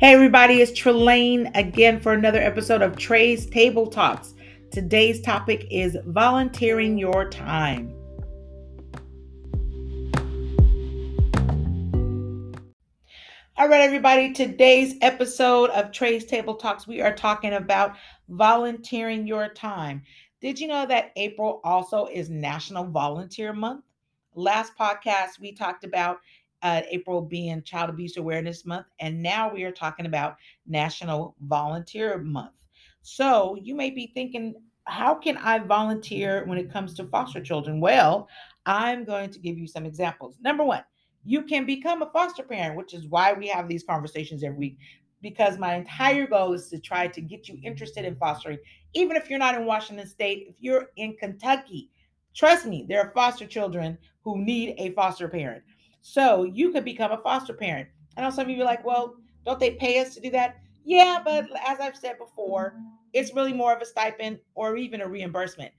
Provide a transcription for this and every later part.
Hey, everybody, it's Tralayne again for another episode of Trey's Table Talks. Today's topic is volunteering your time. All right, everybody, today's episode of Trey's Table Talks, we are talking about volunteering your time. Did you know that April also is National Volunteer Month? Last podcast, we talked about uh, April being Child Abuse Awareness Month, and now we are talking about National Volunteer Month. So you may be thinking, how can I volunteer when it comes to foster children? Well, I'm going to give you some examples. Number one, you can become a foster parent, which is why we have these conversations every week. Because my entire goal is to try to get you interested in fostering, even if you're not in Washington State, if you're in Kentucky, trust me, there are foster children who need a foster parent. So you could become a foster parent. I know some of you are like, well, don't they pay us to do that? Yeah, but as I've said before, it's really more of a stipend or even a reimbursement.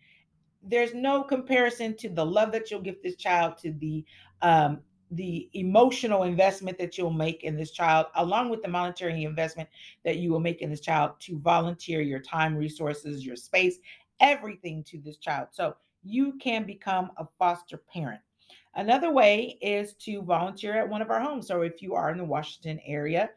There's no comparison to the love that you'll give this child, to the um, the emotional investment that you'll make in this child, along with the monetary investment that you will make in this child to volunteer your time, resources, your space, everything to this child. So you can become a foster parent. Another way is to volunteer at one of our homes. So if you are in the Washington area,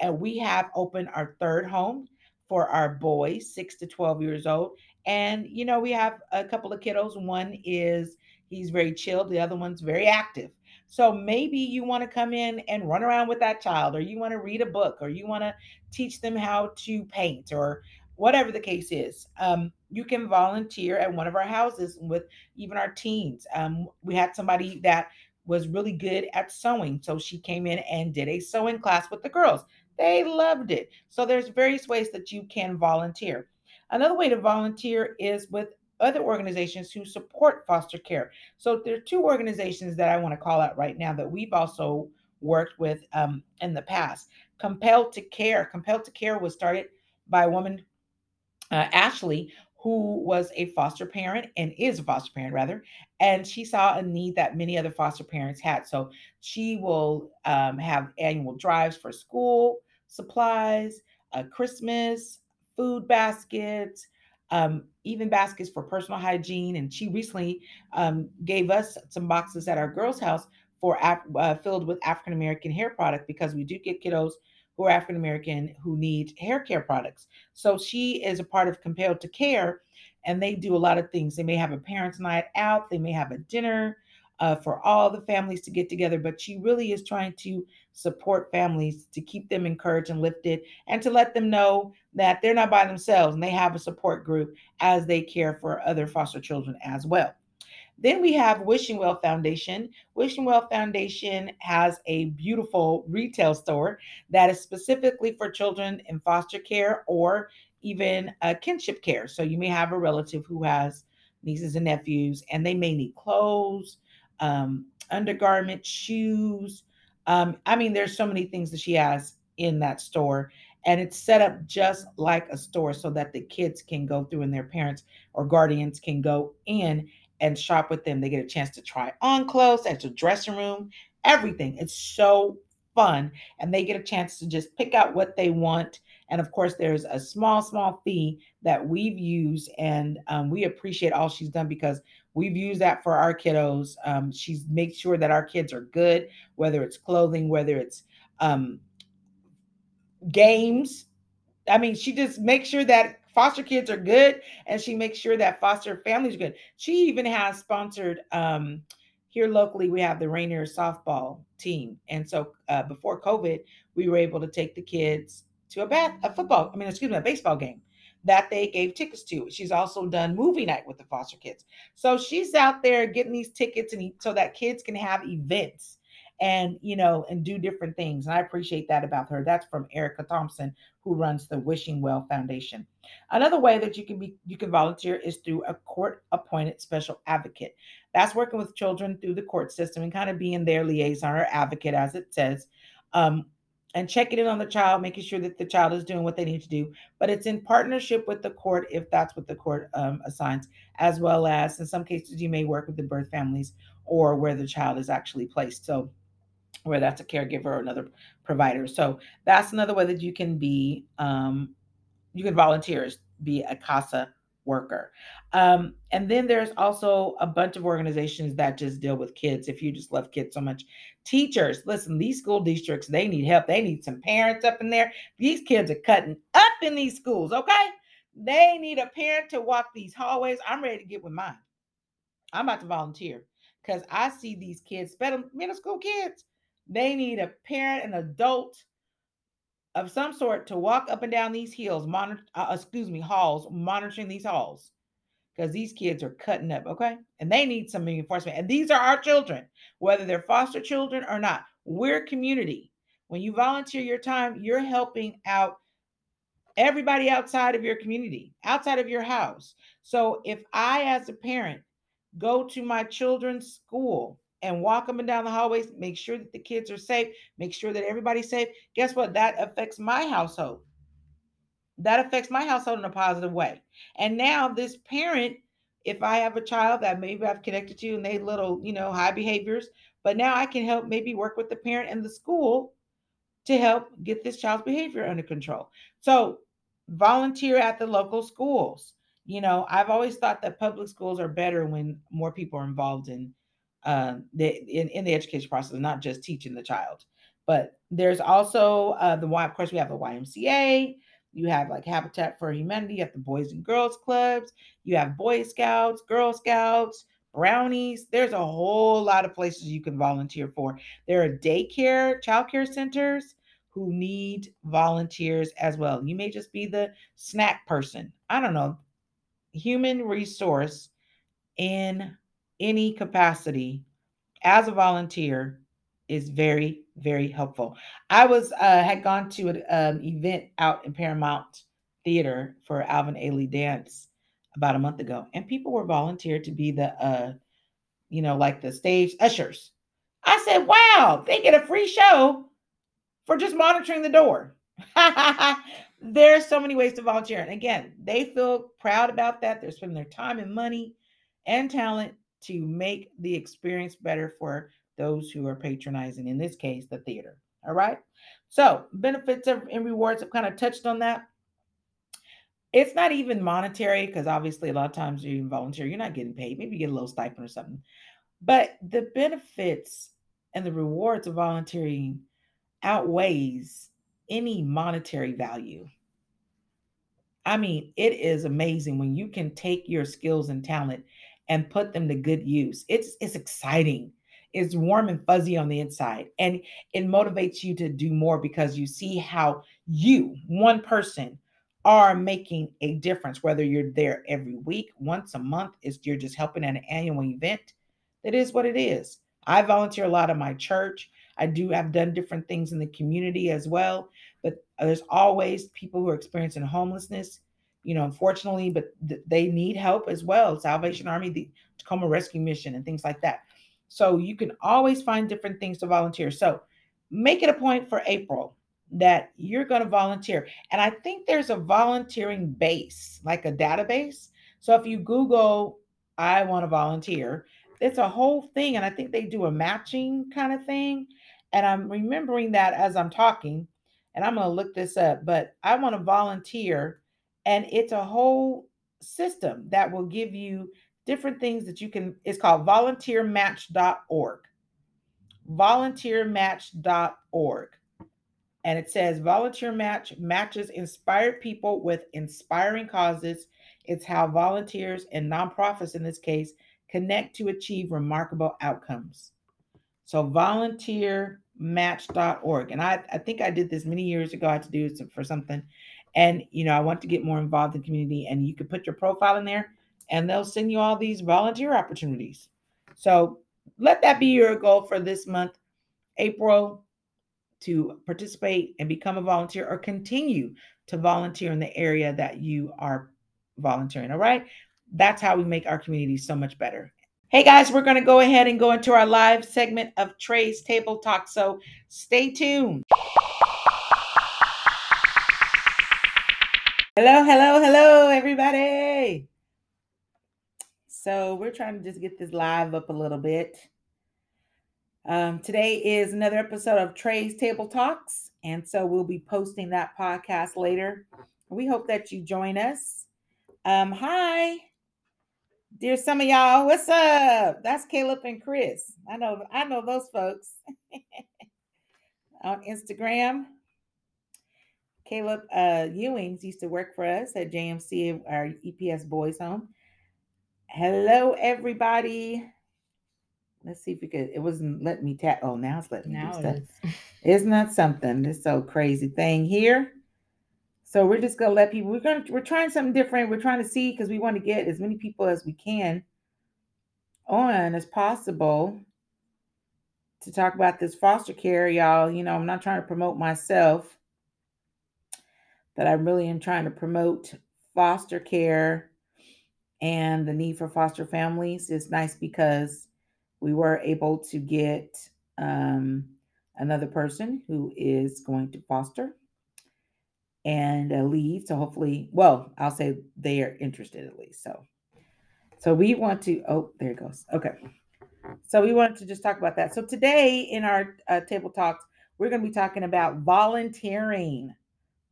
and we have opened our third home for our boys, six to 12 years old. And, you know, we have a couple of kiddos. One is he's very chilled, the other one's very active. So maybe you want to come in and run around with that child, or you want to read a book, or you want to teach them how to paint, or whatever the case is. Um, you can volunteer at one of our houses with even our teens. Um, we had somebody that was really good at sewing. So she came in and did a sewing class with the girls. They loved it. So there's various ways that you can volunteer. Another way to volunteer is with other organizations who support foster care. So there are two organizations that I want to call out right now that we've also worked with um, in the past. Compelled to Care. Compelled to Care was started by a woman uh, Ashley, who was a foster parent and is a foster parent rather, and she saw a need that many other foster parents had. So she will um, have annual drives for school supplies, Christmas, food baskets, um, even baskets for personal hygiene. And she recently um, gave us some boxes at our girls' house for uh, filled with African American hair product because we do get kiddos who are African American who need hair care products. So she is a part of Compelled to Care, and they do a lot of things. They may have a parents' night out, they may have a dinner uh, for all the families to get together, but she really is trying to support families to keep them encouraged and lifted and to let them know that they're not by themselves and they have a support group as they care for other foster children as well. Then we have Wishing Well Foundation. Wishing Well Foundation has a beautiful retail store that is specifically for children in foster care or even uh, kinship care. So you may have a relative who has nieces and nephews, and they may need clothes, um, undergarments, shoes. Um, I mean, there's so many things that she has in that store. And it's set up just like a store so that the kids can go through and their parents or guardians can go in and shop with them. They get a chance to try on clothes at the dressing room, everything. It's so fun. And they get a chance to just pick out what they want. And of course, there's a small, small fee that we've used. And um, we appreciate all she's done because we've used that for our kiddos. Um, she's made sure that our kids are good, whether it's clothing, whether it's um, games. I mean, she just makes sure that foster kids are good and she makes sure that foster families are good. She even has sponsored um, here locally, we have the Rainier softball team. And so uh, before COVID, we were able to take the kids to a bat, a football, I mean, excuse me, a baseball game that they gave tickets to. She's also done movie night with the foster kids. So she's out there getting these tickets and so that kids can have events and you know and do different things and i appreciate that about her that's from erica thompson who runs the wishing well foundation another way that you can be you can volunteer is through a court appointed special advocate that's working with children through the court system and kind of being their liaison or advocate as it says um, and checking in on the child, making sure that the child is doing what they need to do. But it's in partnership with the court if that's what the court um, assigns, as well as in some cases, you may work with the birth families or where the child is actually placed. So where that's a caregiver or another provider. So that's another way that you can be um, you can volunteer be a CASA worker. Um, and then there's also a bunch of organizations that just deal with kids. If you just love kids so much, teachers, listen, these school districts, they need help. They need some parents up in there. These kids are cutting up in these schools, okay? They need a parent to walk these hallways. I'm ready to get with mine. I'm about to volunteer because I see these kids, middle school kids, they need a parent, an adult of some sort to walk up and down these hills, monitor, uh, excuse me, halls, monitoring these halls because these kids are cutting up, okay? And they need some reinforcement. And these are our children, whether they're foster children or not. We're community. When you volunteer your time, you're helping out everybody outside of your community, outside of your house. So if I, as a parent, go to my children's school and walk them down the hallways, make sure that the kids are safe, make sure that everybody's safe, guess what? That affects my household. That affects my household in a positive way. And now this parent, if I have a child that maybe I've connected to and they little, you know, high behaviors, but now I can help maybe work with the parent and the school to help get this child's behavior under control. So volunteer at the local schools. You know, I've always thought that public schools are better when more people are involved in uh, the in, in the education process, not just teaching the child. But there's also uh, the of course we have the YMCA. You have like Habitat for Humanity. You have the Boys and Girls Clubs. You have Boy Scouts, Girl Scouts, Brownies. There's a whole lot of places you can volunteer for. There are daycare, childcare centers who need volunteers as well. You may just be the snack person. I don't know. Human resource in any capacity as a volunteer is very very helpful. I was uh had gone to an um, event out in paramount theater for alvin ailey dance about a month ago and people were volunteered to be the uh you know like the stage ushers. I said wow they get a free show for just monitoring the door. There's so many ways to volunteer and again they feel proud about that. They're spending their time and money and talent to make the experience better for those who are patronizing, in this case, the theater. All right. So, benefits and rewards, I've kind of touched on that. It's not even monetary because obviously, a lot of times you're volunteer, you're not getting paid. Maybe you get a little stipend or something. But the benefits and the rewards of volunteering outweighs any monetary value. I mean, it is amazing when you can take your skills and talent and put them to good use. It's it's exciting. It's warm and fuzzy on the inside and it motivates you to do more because you see how you, one person, are making a difference whether you're there every week, once a month, is you're just helping at an annual event. That is what it is. I volunteer a lot at my church. I do I've done different things in the community as well, but uh, there's always people who are experiencing homelessness you know, unfortunately, but th- they need help as well. Salvation Army, the Tacoma Rescue Mission, and things like that. So you can always find different things to volunteer. So make it a point for April that you're going to volunteer. And I think there's a volunteering base, like a database. So if you Google, I want to volunteer, it's a whole thing. And I think they do a matching kind of thing. And I'm remembering that as I'm talking, and I'm going to look this up, but I want to volunteer and it's a whole system that will give you different things that you can it's called volunteermatch.org volunteermatch.org and it says volunteer match matches inspired people with inspiring causes. It's how volunteers and nonprofits in this case connect to achieve remarkable outcomes. So volunteermatch.org and i, I think i did this many years ago. I had to do it for something and you know i want to get more involved in community and you can put your profile in there and they'll send you all these volunteer opportunities so let that be your goal for this month april to participate and become a volunteer or continue to volunteer in the area that you are volunteering all right that's how we make our community so much better Hey guys, we're going to go ahead and go into our live segment of Trey's Table Talk. So stay tuned. Hello, hello, hello, everybody. So we're trying to just get this live up a little bit. Um, today is another episode of Trey's Table Talks, and so we'll be posting that podcast later. We hope that you join us. Um, hi, dear some of y'all. What's up? That's Caleb and Chris. I know, I know those folks on Instagram. Caleb uh, Ewings used to work for us at JMC, our EPS Boys Home. Hello, everybody. Let's see if we could. It wasn't letting me tap. Oh, now it's letting Now me it do stuff. is. Isn't that something? This so crazy thing here. So we're just gonna let people. We're gonna we're trying something different. We're trying to see because we want to get as many people as we can on as possible to talk about this foster care, y'all. You know, I'm not trying to promote myself, but I really am trying to promote foster care and the need for foster families. It's nice because we were able to get um, another person who is going to foster and leave. So hopefully, well, I'll say they are interested at least. So, so we want to. Oh, there it goes. Okay. So we wanted to just talk about that. So today in our uh, table talks, we're going to be talking about volunteering.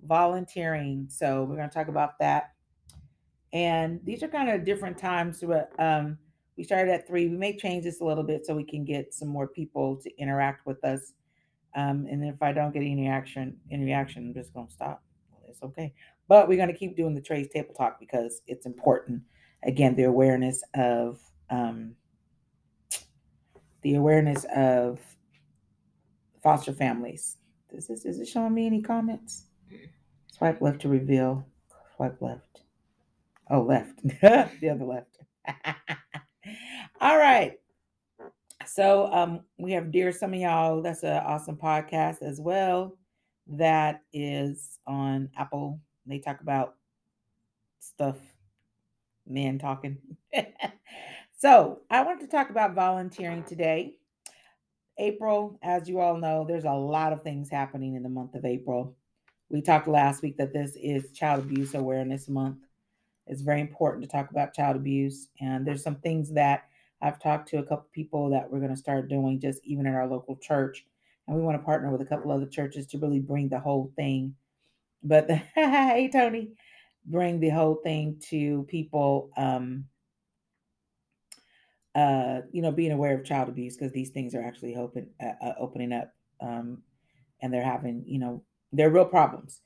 Volunteering. So we're going to talk about that. And these are kind of different times. But um, we started at three. We may change this a little bit so we can get some more people to interact with us. Um, and if I don't get any action, any reaction, I'm just going to stop. It's okay. But we're going to keep doing the Trey's Table Talk because it's important. Again, the awareness of um, the awareness of foster families. Is this is it showing me any comments? Swipe left to reveal. Swipe left. Oh, left. the other left. All right. So um we have Dear Some of Y'all. That's an awesome podcast as well. That is on Apple. They talk about stuff, men talking. so I want to talk about volunteering today. April, as you all know, there's a lot of things happening in the month of April. We talked last week that this is Child Abuse Awareness Month. It's very important to talk about child abuse, and there's some things that I've talked to a couple people that we're going to start doing just even in our local church, and we want to partner with a couple other churches to really bring the whole thing. But the, hey Tony, bring the whole thing to people. Um, uh, you know, being aware of child abuse because these things are actually open, uh, uh, opening up, um, and they're having, you know, they're real problems.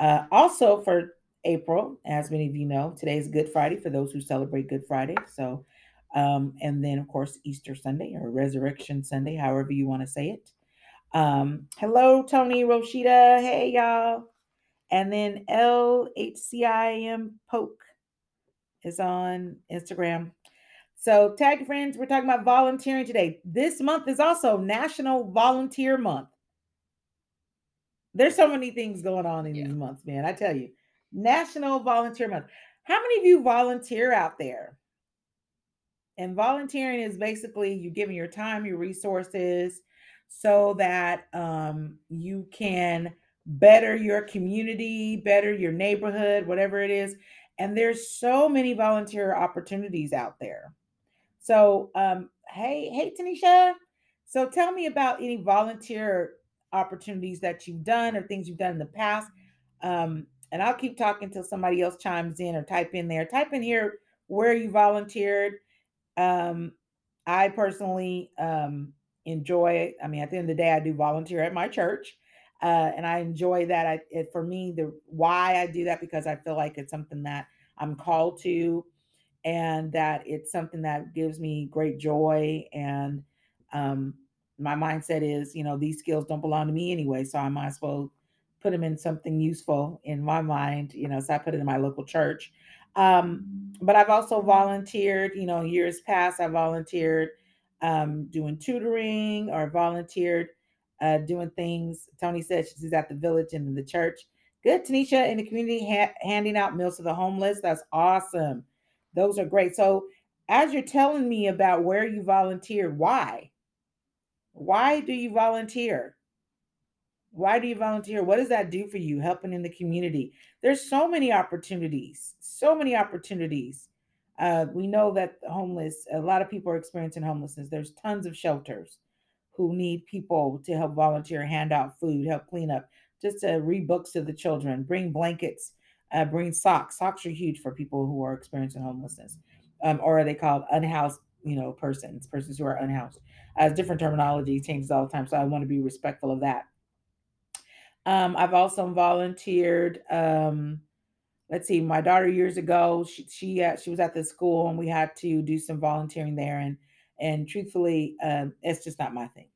Uh, also, for April, as many of you know, today is Good Friday for those who celebrate Good Friday. So, um, and then of course Easter Sunday or Resurrection Sunday, however you want to say it. Um, hello, Tony Roshita. Hey, y'all. And then LHCIM Poke is on Instagram. So, tag friends. We're talking about volunteering today. This month is also National Volunteer Month. There's so many things going on in Yeah. these months, man. I tell you, National Volunteer Month. How many of you volunteer out there? And volunteering is basically you giving your time, your resources, so that um, you can better your community, better your neighborhood, whatever it is. And there's so many volunteer opportunities out there. So, um, hey, hey, Tanisha. So, tell me about any volunteer opportunities that you've done or things you've done in the past. Um, and I'll keep talking till somebody else chimes in or type in there. Type in here where you volunteered. Um, I personally um, enjoy. I mean, at the end of the day, I do volunteer at my church, uh, and I enjoy that. I, it, for me, the why I do that because I feel like it's something that I'm called to and that it's something that gives me great joy and um, my mindset is you know these skills don't belong to me anyway so i might as well put them in something useful in my mind you know so i put it in my local church. Um, but i've also volunteered you know years past i volunteered um, doing tutoring or volunteered uh, doing things. Tony said she's at the village and in the church. Good tanisha in the community ha- handing out meals to the homeless. That's awesome. Those are great. So, as you're telling me about where you volunteered, why? Why do you volunteer? Why do you volunteer? What does that do for you helping in the community? There's so many opportunities, so many opportunities. Uh, we know that homeless, a lot of people are experiencing homelessness. There's tons of shelters who need people to help volunteer, hand out food, help clean up, just to read books to the children, bring blankets, uh, bring socks. Socks are huge for people who are experiencing homelessness, um, or are they called unhoused, you know, persons, persons who are unhoused. As different terminology changes all the time, so I want to be respectful of that. Um, I've also volunteered. Um, let's see, my daughter years ago, she she, uh, she was at the school and we had to do some volunteering there, and and truthfully, um, it's just not my thing.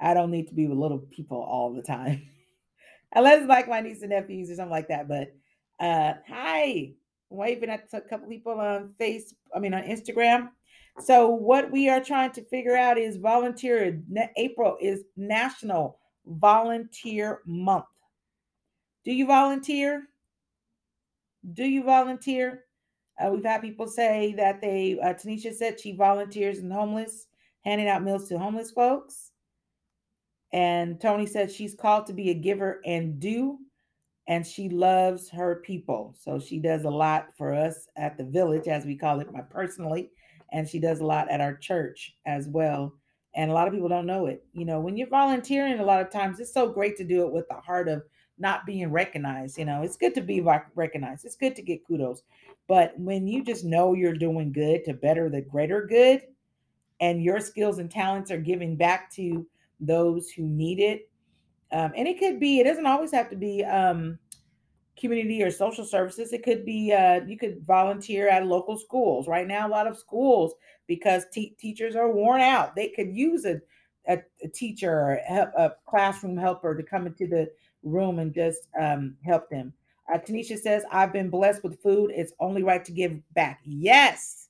I don't need to be with little people all the time, unless like my niece and nephews or something like that. But uh, hi, waving at a couple people on face, I mean on Instagram. So what we are trying to figure out is volunteer. April is National Volunteer Month. Do you volunteer? Do you volunteer? Uh, we've had people say that they, uh, Tanisha said she volunteers in homeless, handing out meals to homeless folks. And Tony said she's called to be a giver and do, and she loves her people. So she does a lot for us at the village, as we call it, my personally, and she does a lot at our church as well. And a lot of people don't know it. You know, when you're volunteering, a lot of times it's so great to do it with the heart of not being recognized. You know, it's good to be recognized. It's good to get kudos. But when you just know you're doing good to better the greater good and your skills and talents are giving back to those who need it. Um, and it could be, it doesn't always have to be um, community or social services. It could be, uh, you could volunteer at local schools. Right now, a lot of schools, because teachers are worn out, they could use a, a, a teacher or a, classroom helper to come into the room and just um, help them. Uh, Tanisha says, I've been blessed with food. It's only right to give back. Yes,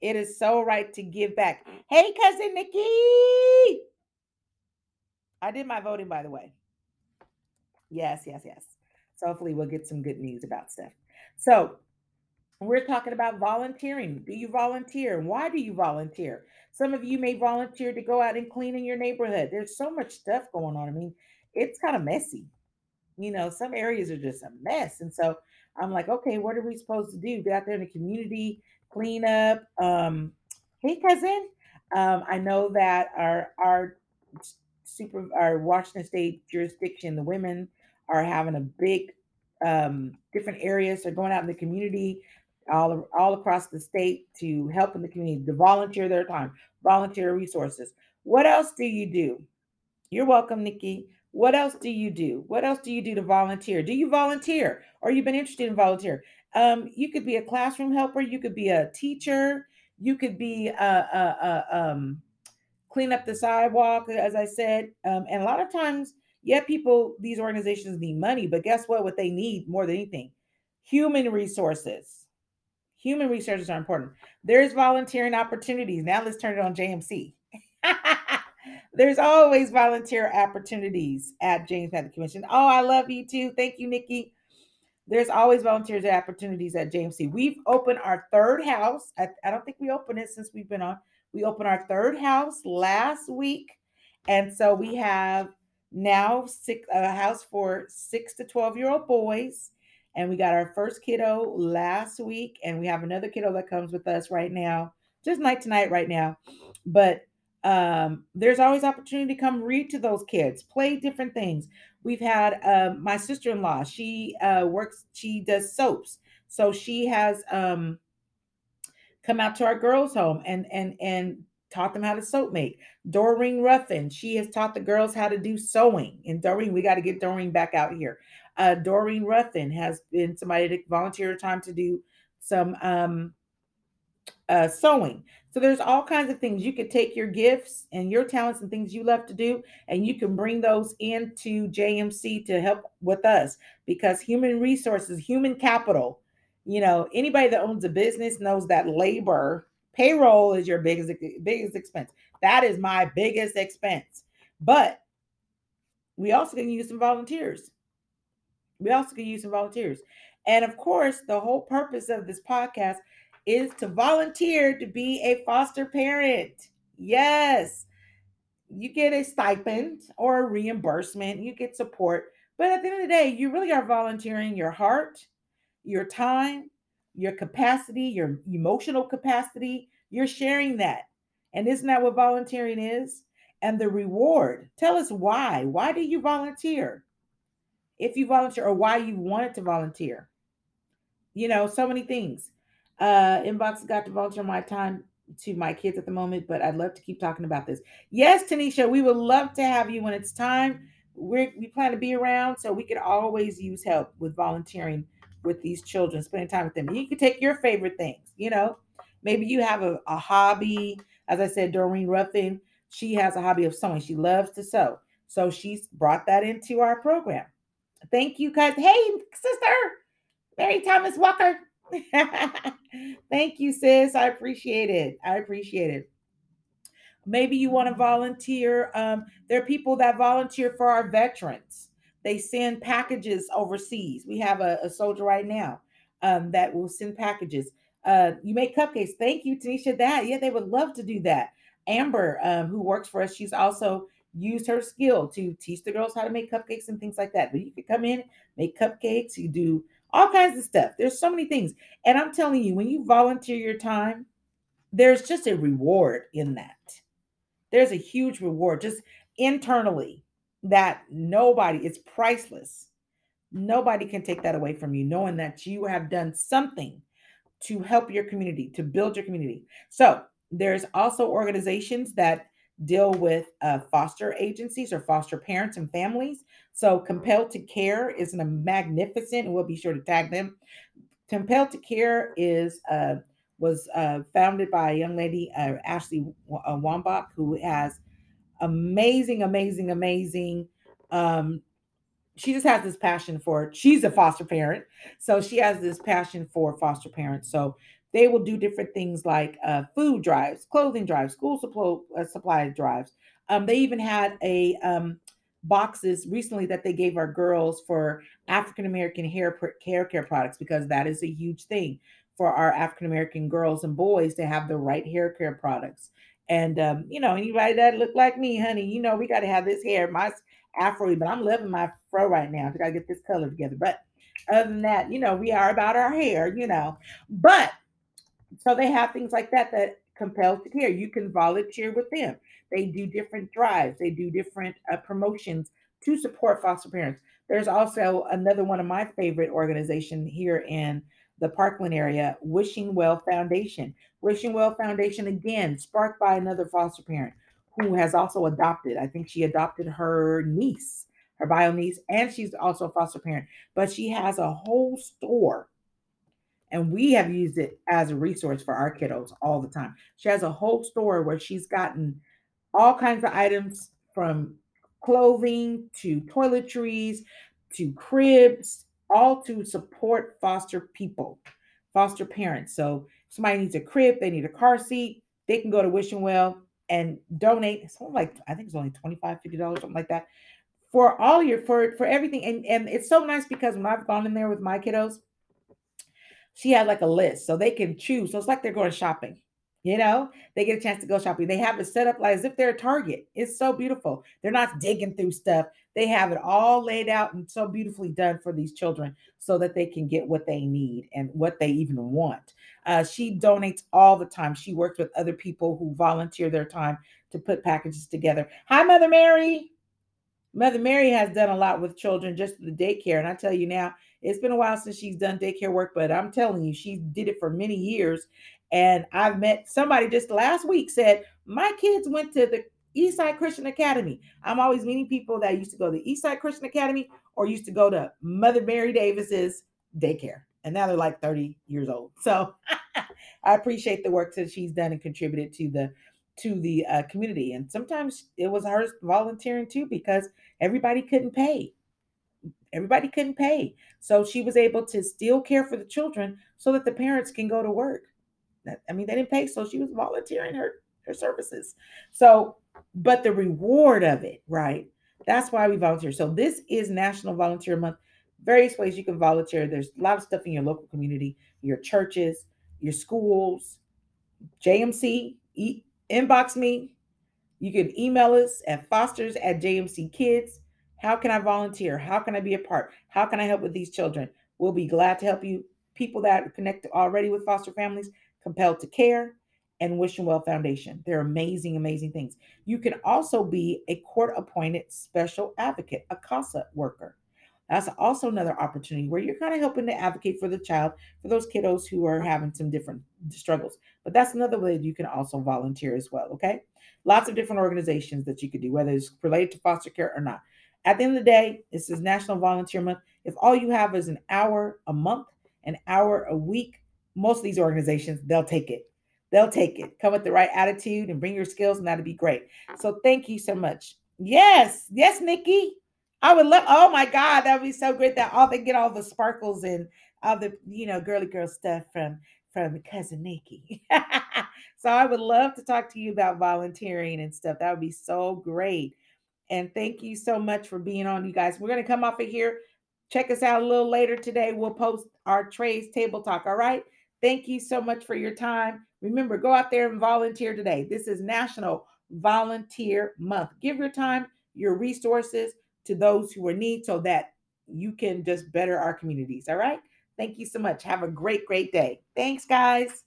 it is so right to give back. Hey, cousin Nikki. I did my voting, by the way. Yes, yes, yes. So hopefully we'll get some good news about stuff. So we're talking about volunteering. Do you volunteer? Why do you volunteer? Some of you may volunteer to go out and clean in your neighborhood. There's so much stuff going on. I mean, it's kind of messy. You know, some areas are just a mess. And so I'm like, okay, what are we supposed to do? Get out there in the community, clean up. Um, hey, cousin. Um, I know that our our super our Washington State jurisdiction, the women are having a big um, different areas. They're going out in the community all, all across the state to help in the community, to volunteer their time, volunteer resources. What else do you do? You're welcome, Nikki. What else do you do? What else do you do to volunteer? Do you volunteer or you've been interested in volunteer? Um, you could be a classroom helper, you could be a teacher, you could be a, a, a um, clean up the sidewalk, as I said. Um, and a lot of times, yeah, people, these organizations need money, but guess what? What they need more than anything? Human resources. Human resources are important. There's volunteering opportunities. Now let's turn it on JMC. There's always volunteer opportunities at James Madison Commission. Oh, I love you too. Thank you, Nikki. There's always volunteers and opportunities at JMC. We've opened our third house. I, I don't think we opened it since we've been on. We opened our third house last week. And so we have now six, a house for six to 12 year old boys. And we got our first kiddo last week. And we have another kiddo that comes with us right now, just night to night right now. But um, there's always opportunity to come read to those kids, play different things. We've had um, my sister in law, she uh, works, she does soaps. So she has um, come out to our girls' home and and and taught them how to soap make. Doreen Ruffin, she has taught the girls how to do sewing. And Doreen, we got to get Doreen back out here. Uh, Doreen Ruffin has been somebody to volunteer time to do some um, uh, sewing. So there's all kinds of things you could take your gifts and your talents and things you love to do, and you can bring those into JMC to help with us because human resources, human capital, you know, anybody that owns a business knows that labor payroll is your biggest biggest expense. That is my biggest expense. But we also can use some volunteers. We also can use some volunteers. And of course, the whole purpose of this podcast is to volunteer to be a foster parent. Yes. You get a stipend or a reimbursement, you get support. But at the end of the day, you really are volunteering your heart, your time, your capacity, your emotional capacity. You're sharing that. And isn't that what volunteering is? And the reward. Tell us why. Why do you volunteer? If you volunteer or why you wanted to volunteer. You know, so many things. Uh, inbox got to volunteer my time to my kids at the moment, but I'd love to keep talking about this. Yes, Tanisha, we would love to have you when it's time. We're, we plan to be around, so we could always use help with volunteering with these children, spending time with them. You can take your favorite things, you know. Maybe you have a, a hobby. As I said, Doreen Ruffin, she has a hobby of sewing. She loves to sew. So she's brought that into our program. Thank you, guys. Hey, sister, Mary Thomas Walker. Thank you, sis. I appreciate it. I appreciate it. Maybe you want to volunteer. Um, there are people that volunteer for our veterans. They send packages overseas. We have a, a soldier right now um, that will send packages. Uh, you make cupcakes. Thank you, Tanisha. That yeah, they would love to do that. Amber, um, who works for us, she's also used her skill to teach the girls how to make cupcakes and things like that. But you could come in, make cupcakes. You do all kinds of stuff. There's so many things. And I'm telling you, when you volunteer your time, there's just a reward in that. There's a huge reward just internally that nobody, it's priceless. Nobody can take that away from you, knowing that you have done something to help your community, to build your community. So there's also organizations that deal with uh, foster agencies or foster parents and families. So, Compelled to Care is a magnificent, and we'll be sure to tag them. Compelled to Care is uh, was uh, founded by a young lady, uh, Ashley uh, Wambach, who has amazing, amazing, amazing. Um, she just has this passion for. She's a foster parent, so she has this passion for foster parents. So they will do different things like uh, food drives, clothing drives, school supply, uh, supply drives. Um, they even had a um, boxes recently that they gave our girls for African American hair hair care products because that is a huge thing for our African American girls and boys to have the right hair care products. And um, you know, anybody that look like me, honey, you know, we got to have this hair. My afro, but I'm loving my fro right now. I got to get this color together. But other than that, you know, we are about our hair, you know. But so they have things like that that compelled to care. You can volunteer with them. They do different drives. They do different uh, promotions to support foster parents. There's also another one of my favorite organization here in the Parkland area, Wishing Well Foundation. Wishing Well Foundation, again, sparked by another foster parent who has also adopted. I think she adopted her niece, her bio niece, and she's also a foster parent. But she has a whole store and we have used it as a resource for our kiddos all the time. She has a whole store where she's gotten all kinds of items from clothing to toiletries to cribs, all to support foster people, foster parents. So somebody needs a crib, they need a car seat, they can go to Wishing Well and donate. It's only like I think it's only 25 $50, something like that. For all your for for everything. And and it's so nice because when I've gone in there with my kiddos, she had like a list so they can choose. So it's like they're going shopping. You know, they get a chance to go shopping. They have it set up like as if they're a Target. It's so beautiful. They're not digging through stuff. They have it all laid out and so beautifully done for these children so that they can get what they need and what they even want. Uh, she donates all the time. She works with other people who volunteer their time to put packages together. Hi, Mother Mary. Mother Mary has done a lot with children, just the daycare. And I tell you now, it's been a while since she's done daycare work, but I'm telling you, she did it for many years. And I've met somebody just last week said, My kids went to the Eastside Christian Academy. I'm always meeting people that used to go to Eastside Christian Academy or used to go to Mother Mary Davis's daycare. And now they're like 30 years old. So I appreciate the work that she's done and contributed to the to the uh, community. And sometimes it was her volunteering too because everybody couldn't pay everybody couldn't pay. So she was able to still care for the children so that the parents can go to work. I mean, they didn't pay, so she was volunteering her her services. So, but the reward of it, right? That's why we volunteer. So this is National Volunteer Month. Various ways you can volunteer. There's a lot of stuff in your local community, your churches, your schools, JMC. E- inbox me. You can email us at fosters at JMC Kids. How can I volunteer? How can I be a part? How can I help with these children? We'll be glad to help you. People that are connected already with foster families, compelled to care. and Wishing Well Foundation. They're amazing, amazing things. You can also be a court appointed special advocate, a CASA worker. That's also another opportunity where you're kind of helping to advocate for the child, for those kiddos who are having some different struggles. But that's another way that you can also volunteer as well. Okay. Lots of different organizations that you could do, whether it's related to foster care or not. At the end of the day, this is National Volunteer Month. If all you have is an hour a month, an hour a week, most of these organizations, they'll take it. They'll take it. Come with the right attitude and bring your skills, and that'll be great. So thank you so much. Yes, yes, Nikki. I would love. Oh my God, that would be so great that all they get all the sparkles and all the you know girly girl stuff from from cousin Nikki. so I would love to talk to you about volunteering and stuff. That would be so great. And thank you so much for being on, you guys. We're gonna come off of here. Check us out a little later today. We'll post our Trey's Table Talk. All right. Thank you so much for your time. Remember, go out there and volunteer today. This is National Volunteer Month. Give your time, your resources to those who are need so that you can just better our communities. All right. Thank you so much. Have a great, great day. Thanks, guys.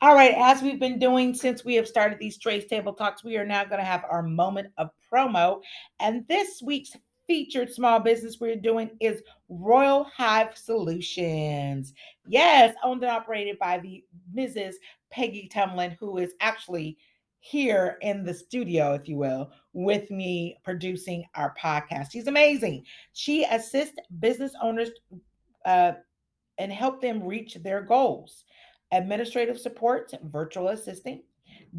All right, as we've been doing since we have started these Trey's Table Talks, we are now going to have our moment of promo. And this week's featured small business we're doing is Royal Hive Solutions. Yes, owned and operated by the Mrs. Peggy Tumlin, who is actually here in the studio, if you will, with me producing our podcast. She's amazing. She assists business owners uh, and help them reach their goals. Administrative support, virtual assisting,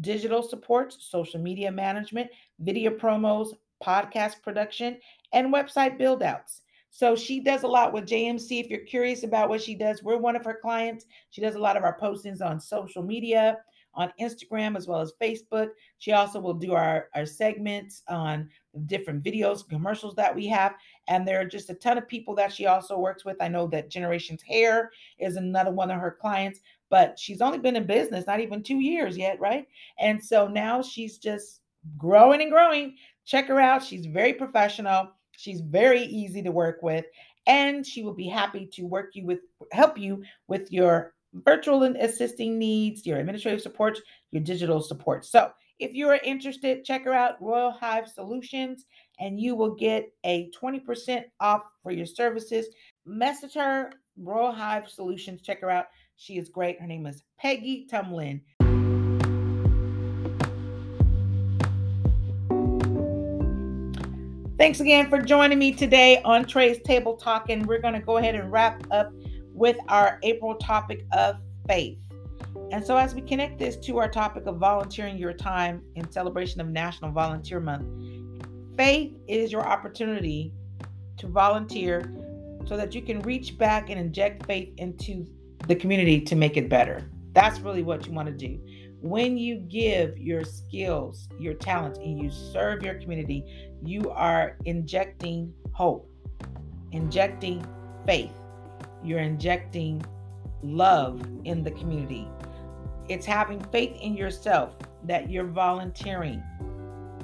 digital supports, social media management, video promos, podcast production, and website build outs. So she does a lot with JMC. If you're curious about what she does, we're one of her clients. She does a lot of our postings on social media, on Instagram, as well as Facebook. She also will do our, our segments on different videos, commercials that we have. And there are just a ton of people that she also works with. I know that Generations Hair is another one of her clients, but she's only been in business not even two years yet, right? And so now she's just growing and growing. Check her out. She's very professional. She's very easy to work with, and she will be happy to work you with help you with your virtual and assisting needs, your administrative support, your digital support. So if you are interested, check her out, Royal Hive Solutions, and you will get a 20% off for your services. Message her, Royal Hive Solutions. Check her out. She is great. Her name is Peggy Tumlin. Thanks again for joining me today on Trey's Table Talk. And we're going to go ahead and wrap up with our April topic of faith. And so, as we connect this to our topic of volunteering your time in celebration of National Volunteer Month, faith is your opportunity to volunteer so that you can reach back and inject faith into the community to make it better. That's really what you want to do. When you give your skills, your talents, and you serve your community, you are injecting hope, injecting faith, you're injecting love in the community. It's having faith in yourself that you're volunteering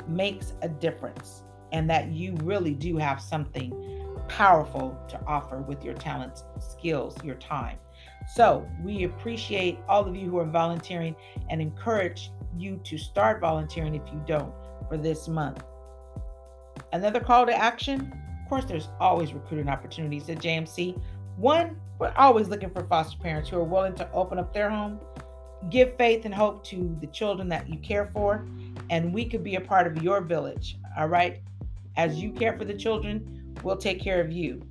makes a difference and that you really do have something powerful to offer with your talents, skills, your time. So we appreciate all of you who are volunteering and encourage you to start volunteering if you don't for this month. Another call to action of course, there's always recruiting opportunities at JMC. One, we're always looking for foster parents who are willing to open up their home, give faith and hope to the children that you care for, and we could be a part of your village. All right. As you care for the children, we'll take care of you.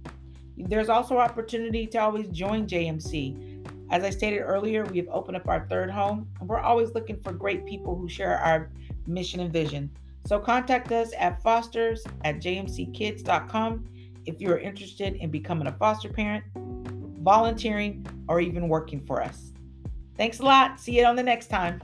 There's also opportunity to always join JMC. As I stated earlier, we have opened up our third home, and we're always looking for great people who share our mission and vision. So contact us at fosters at jmckids.com if you are interested in becoming a foster parent, volunteering, or even working for us. Thanks a lot. See you on the next time.